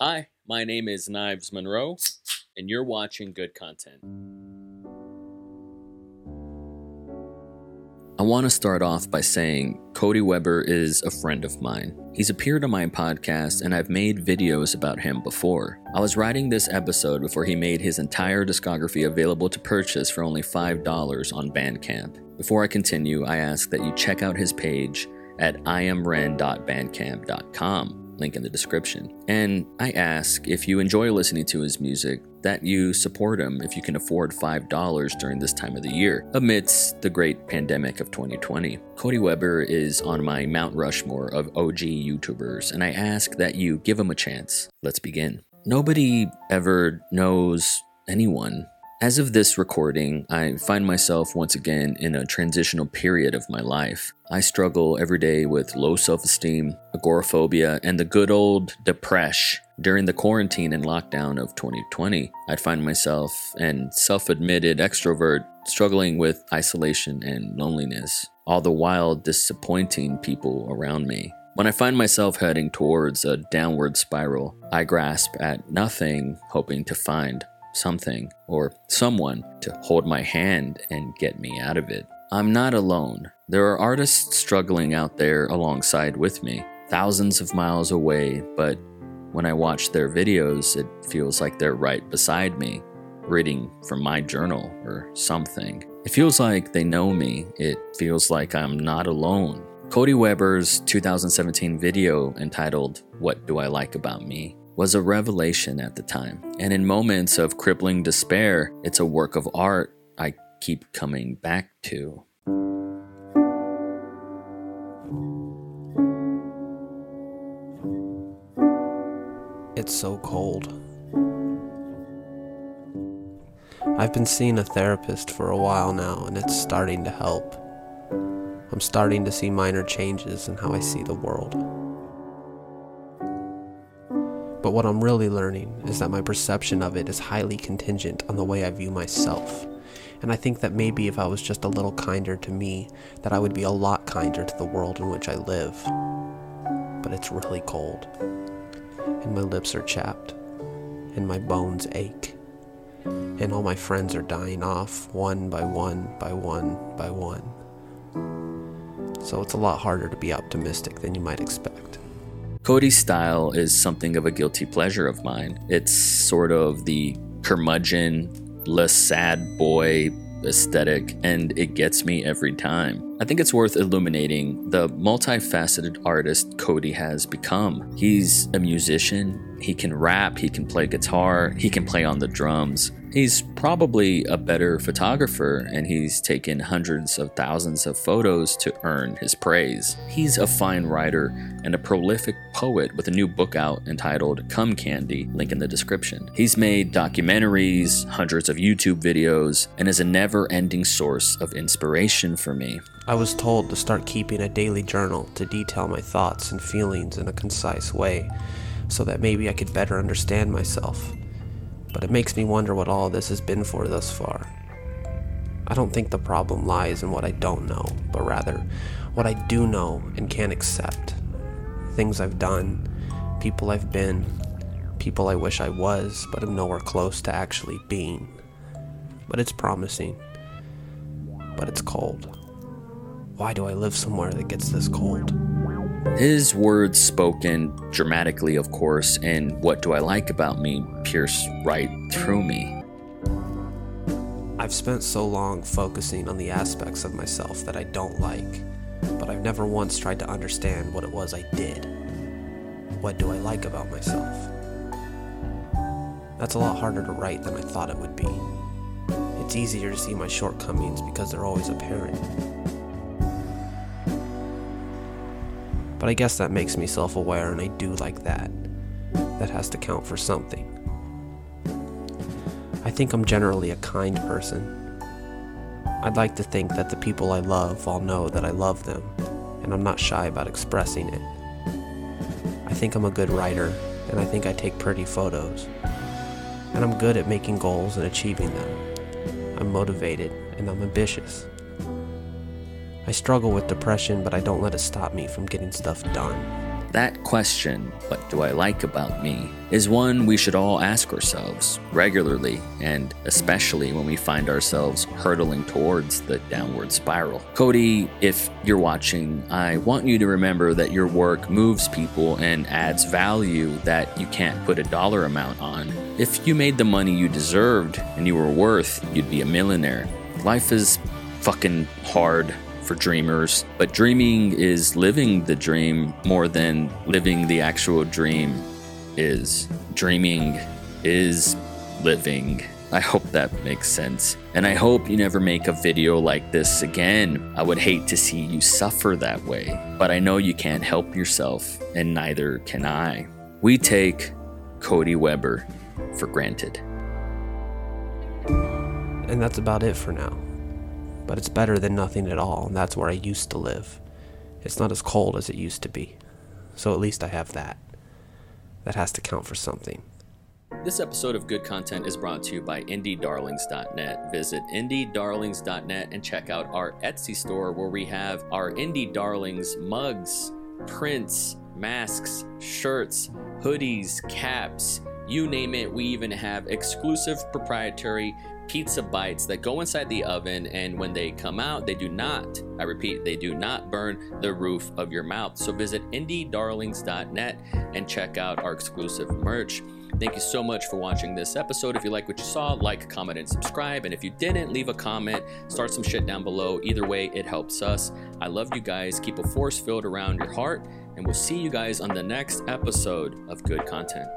Hi, my name is Knives Monroe, and you're watching Good Content. I want to start off by saying Cody Weber is a friend of mine. He's appeared on my podcast, and I've made videos about him before. I was writing this episode before he made his entire discography available to purchase for only $5 on Bandcamp. Before I continue, I ask that you check out his page at iamren.bandcamp.com link in the description. And I ask if you enjoy listening to his music, that you support him if you can afford $5 during this time of the year, amidst the great pandemic of 2020. Cody Weber is on my Mount Rushmore of OG YouTubers, and I ask that you give him a chance. Let's begin. Nobody ever knows anyone as of this recording, I find myself once again in a transitional period of my life. I struggle every day with low self esteem, agoraphobia, and the good old depression. During the quarantine and lockdown of 2020, I'd find myself, an self admitted extrovert, struggling with isolation and loneliness, all the while disappointing people around me. When I find myself heading towards a downward spiral, I grasp at nothing, hoping to find something or someone to hold my hand and get me out of it. I'm not alone. There are artists struggling out there alongside with me, thousands of miles away, but when I watch their videos, it feels like they're right beside me, reading from my journal or something. It feels like they know me. It feels like I'm not alone. Cody Weber's 2017 video entitled, What Do I Like About Me? Was a revelation at the time. And in moments of crippling despair, it's a work of art I keep coming back to. It's so cold. I've been seeing a therapist for a while now, and it's starting to help. I'm starting to see minor changes in how I see the world. But what I'm really learning is that my perception of it is highly contingent on the way I view myself. And I think that maybe if I was just a little kinder to me, that I would be a lot kinder to the world in which I live. But it's really cold. And my lips are chapped. And my bones ache. And all my friends are dying off one by one by one by one. So it's a lot harder to be optimistic than you might expect. Cody's style is something of a guilty pleasure of mine. It's sort of the curmudgeon, less sad boy aesthetic, and it gets me every time. I think it's worth illuminating the multifaceted artist Cody has become. He's a musician, he can rap, he can play guitar, he can play on the drums, He's probably a better photographer and he's taken hundreds of thousands of photos to earn his praise. He's a fine writer and a prolific poet with a new book out entitled Come Candy, link in the description. He's made documentaries, hundreds of YouTube videos, and is a never ending source of inspiration for me. I was told to start keeping a daily journal to detail my thoughts and feelings in a concise way so that maybe I could better understand myself but it makes me wonder what all this has been for thus far. I don't think the problem lies in what I don't know, but rather what I do know and can't accept. Things I've done, people I've been, people I wish I was, but am nowhere close to actually being. But it's promising. But it's cold. Why do I live somewhere that gets this cold? His words spoken dramatically, of course, and what do I like about me pierce right through me. I've spent so long focusing on the aspects of myself that I don't like, but I've never once tried to understand what it was I did. What do I like about myself? That's a lot harder to write than I thought it would be. It's easier to see my shortcomings because they're always apparent. But I guess that makes me self aware, and I do like that. That has to count for something. I think I'm generally a kind person. I'd like to think that the people I love all know that I love them, and I'm not shy about expressing it. I think I'm a good writer, and I think I take pretty photos. And I'm good at making goals and achieving them. I'm motivated, and I'm ambitious. I struggle with depression, but I don't let it stop me from getting stuff done. That question, what do I like about me, is one we should all ask ourselves regularly, and especially when we find ourselves hurtling towards the downward spiral. Cody, if you're watching, I want you to remember that your work moves people and adds value that you can't put a dollar amount on. If you made the money you deserved and you were worth, you'd be a millionaire. Life is fucking hard for dreamers, but dreaming is living the dream more than living the actual dream is. Dreaming is living. I hope that makes sense. And I hope you never make a video like this again. I would hate to see you suffer that way, but I know you can't help yourself, and neither can I. We take Cody Weber for granted. And that's about it for now but it's better than nothing at all, and that's where I used to live. It's not as cold as it used to be, so at least I have that. That has to count for something. This episode of Good Content is brought to you by IndieDarlings.net. Visit IndieDarlings.net and check out our Etsy store where we have our Indie Darlings mugs, prints, masks, shirts, hoodies, caps, you name it. We even have exclusive proprietary pizza bites that go inside the oven, and when they come out, they do not, I repeat, they do not burn the roof of your mouth. So visit indiedarlings.net and check out our exclusive merch. Thank you so much for watching this episode. If you like what you saw, like, comment, and subscribe. And if you didn't, leave a comment, start some shit down below. Either way, it helps us. I love you guys. Keep a force field around your heart, and we'll see you guys on the next episode of Good Content.